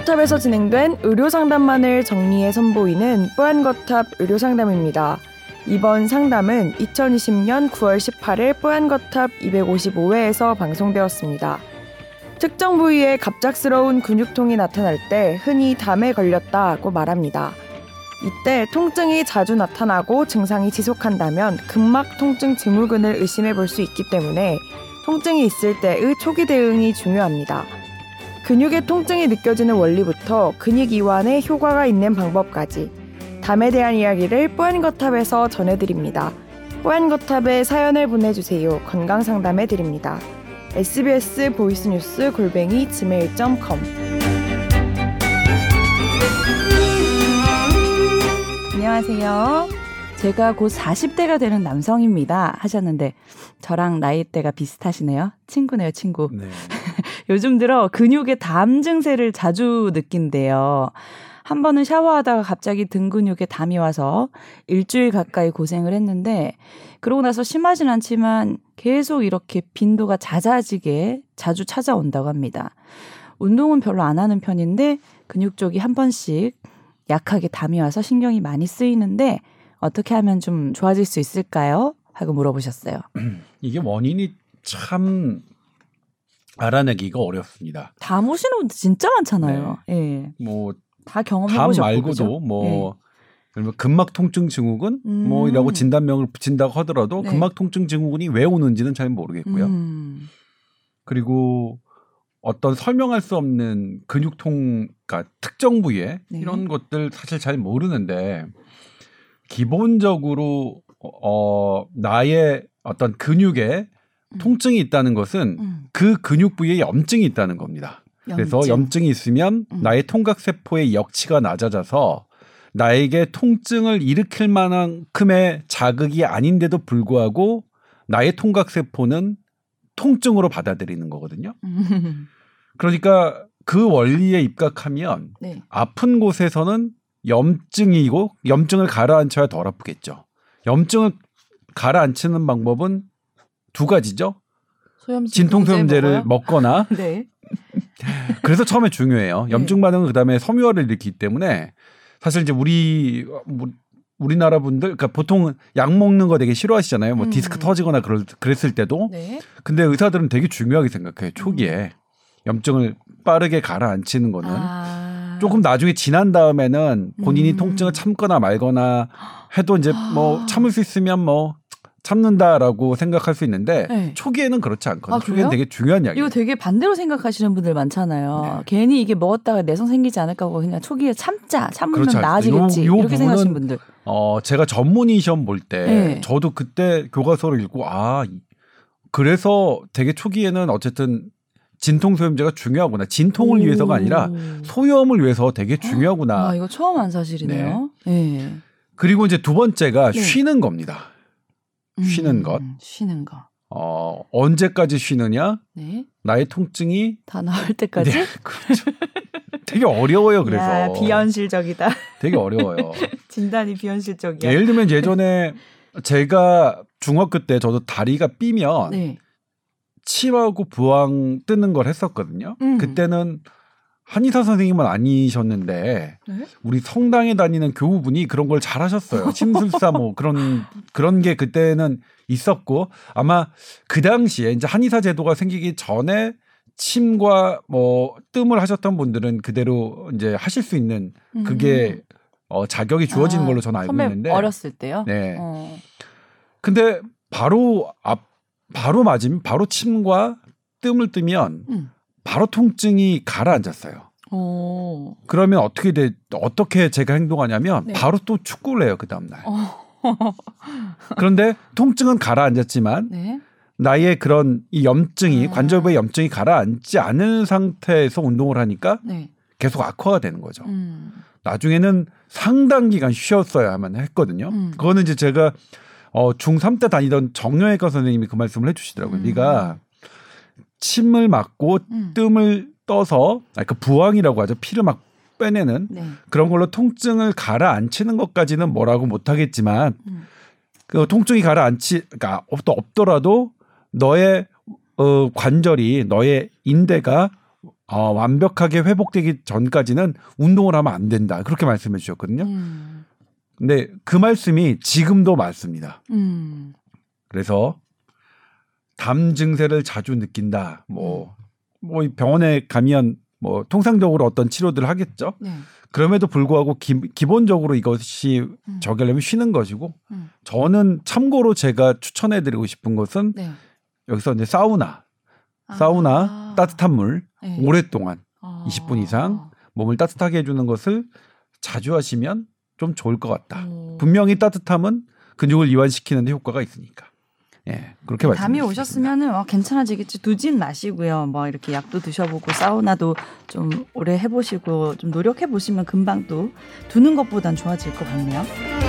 뽀얀거탑에서 진행된 의료상담만을 정리해 선보이는 뽀얀거탑 의료상담입니다. 이번 상담은 2020년 9월 18일 뽀얀거탑 255회에서 방송되었습니다. 특정 부위에 갑작스러운 근육통이 나타날 때 흔히 담에 걸렸다고 말합니다. 이때 통증이 자주 나타나고 증상이 지속한다면 근막 통증 증후군을 의심해 볼 수 있기 때문에 통증이 있을 때의 초기 대응이 중요합니다. 근육의 통증이 느껴지는 원리부터 근육 이완에 효과가 있는 방법까지 담에 대한 이야기를 뽀얀거탑에서 전해드립니다. 뽀얀거탑에 사연을 보내주세요. 건강상담해 드립니다. sbs 보이스뉴스 골뱅이 gmail.com 안녕하세요. 제가 곧 40대가 되는 남성입니다. 하셨는데 저랑 나이대가 비슷하시네요. 친구네요, 친구. 네. 요즘 들어 근육의 담 증세를 자주 느낀대요. 한 번은 샤워하다가 갑자기 등 근육에 담이 와서 일주일 가까이 고생을 했는데 그러고 나서 심하진 않지만 계속 이렇게 빈도가 잦아지게 자주 찾아온다고 합니다. 운동은 별로 안 하는 편인데 근육 쪽이 한 번씩 약하게 담이 와서 신경이 많이 쓰이는데 어떻게 하면 좀 좋아질 수 있을까요? 하고 물어보셨어요. 이게 원인이 참 알아내기가 어렵습니다. 담 오시는 분들 진짜 많잖아요. 예. 뭐다 경험해 담 말고도? 뭐 그러면 근막 통증 증후군 음. 뭐이라고 진단명을 붙인다고 하더라도 네. 근막 통증 증후군이 왜 오는지는 잘 모르겠고요. 음. 그리고 어떤 설명할 수 없는 근육통, 그러니까 특정 부위에 네. 이런 것들 사실 잘 모르는데 기본적으로 어 나의 어떤 근육에 음. 통증이 있다는 것은 음. 그 근육 부위에 염증이 있다는 겁니다. 그래서 염증. 염증이 있으면 음. 나의 통각 세포의 역치가 낮아져서 나에게 통증을 일으킬 만큼의 자극이 아닌데도 불구하고 나의 통각 세포는 통증으로 받아들이는 거거든요. 음. 그러니까 그 원리에 입각하면 네. 아픈 곳에서는 염증이고 염증을 가라앉혀야 덜 아프겠죠. 염증을 가라앉히는 방법은 두 가지죠. 소염제 진통소염제를? 먹거나 네. 그래서 처음에 중요해요. 네. 염증 반응은 그다음에 섬유화를 일으키기 때문에 사실 이제 우리 뭐 우리나라 분들 그러니까 보통 약 먹는 거 되게 싫어하시잖아요. 뭐 음. 디스크 터지거나 그럴 그랬을 때도 네. 근데 의사들은 되게 중요하게 생각해요. 초기에 염증을 빠르게 가라앉히는 거는 아. 조금 나중에 지난 다음에는 본인이 음. 통증을 참거나 말거나 해도 이제 뭐 아. 참을 수 있으면 뭐 참는다라고 생각할 수 있는데 네. 초기에는 그렇지 않거든요. 아, 초기에는? 되게 중요한 약이에요. 이거 되게 반대로 생각하시는 분들 많잖아요. 네. 괜히 이게 먹었다가 내성 생기지 않을까 하고 그냥 초기에 참자. 참으면. 나아지겠지. 요- 요 이렇게 생각하시는 분들. 어, 제가 전문의 시험 볼때 네. 저도 그때 교과서를 읽고 아, 이- 그래서 되게 초기에는 어쨌든 진통 소염제가 중요하구나. 진통을 오. 위해서가 아니라 소염을 위해서 되게 중요하구나. 아, 이거 처음 한 사실이네요. 네. 그리고 이제 두 번째가 네. 쉬는 겁니다. 쉬는 음, 것. 쉬는 거. 어, 언제까지 쉬느냐? 네. 나의 통증이 다 나을 때까지. 네, 그렇죠. 되게 어려워요. 그래서 야, 비현실적이다. 되게 어려워요. 진단이 비현실적이야. 예를 들면 예전에 제가 중학교 때 저도 다리가 삐면 네. 침하고 부항 뜨는 걸 했었거든요. 음. 그때는 한의사 선생님은 아니셨는데 네? 우리 성당에 다니는 교우분이 그런 걸 잘하셨어요. 침술사 뭐 그런 그런 게 그때는 있었고 아마 그 당시에 이제 한의사 제도가 생기기 전에 침과 뭐 뜸을 하셨던 분들은 그대로 이제 하실 수 있는 그게 어, 자격이 주어지는 아, 걸로 저는 알고 있는데 어렸을 때요. 네. 어. 근데 바로 앞 바로 맞으면 바로 침과 뜸을 뜨면 음. 바로 통증이 가라앉았어요. 오. 그러면 어떻게 돼 어떻게 제가 행동하냐면 네. 바로 또 축구를 해요 그 다음 날. 어. 그런데 통증은 가라앉았지만 네. 나의 그런 이 염증이 아. 관절부의 염증이 가라앉지 않은 상태에서 운동을 하니까 네. 계속 악화가 되는 거죠. 음. 나중에는 상당 기간 쉬었어야만 했거든요. 음. 그거는 이제 제가 어, 중3 때 다니던 정형외과 선생님이 그 말씀을 해주시더라고요. 음. 네가 침을 맞고 음. 뜸을 떠서 아니, 그 부항이라고 하죠. 피를 막 빼내는 네. 그런 걸로 통증을 가라앉히는 것까지는 뭐라고 못하겠지만 음. 그 통증이 가라앉지 그러니까 없- 또 없더라도 너의 어, 관절이 너의 인대가 어, 완벽하게 회복되기 전까지는 운동을 하면 안 된다. 그렇게 말씀해 주셨거든요. 음. 근데 그 말씀이 지금도 맞습니다. 음. 그래서 담 증세를 자주 느낀다. 뭐, 뭐 병원에 가면 뭐 통상적으로 어떤 치료들을 하겠죠. 네. 그럼에도 불구하고 기, 기본적으로 이것이 음. 적용하려면 쉬는 것이고 음. 저는 참고로 제가 추천해드리고 싶은 것은 네. 여기서 이제 사우나, 사우나 아. 따뜻한 물 네. 오랫동안 아. 20분 이상 몸을 따뜻하게 해주는 것을 자주 하시면 좀 좋을 것 같다. 오. 분명히 따뜻함은 근육을 이완시키는데 효과가 있으니까. 예, 그렇게 말씀. 담이 오셨으면은 어, 괜찮아지겠지 두진 마시고요. 뭐 이렇게 약도 드셔보고 사우나도 좀 오래 해보시고 좀 노력해 보시면 금방 또 두는 것보단 좋아질 것 같네요.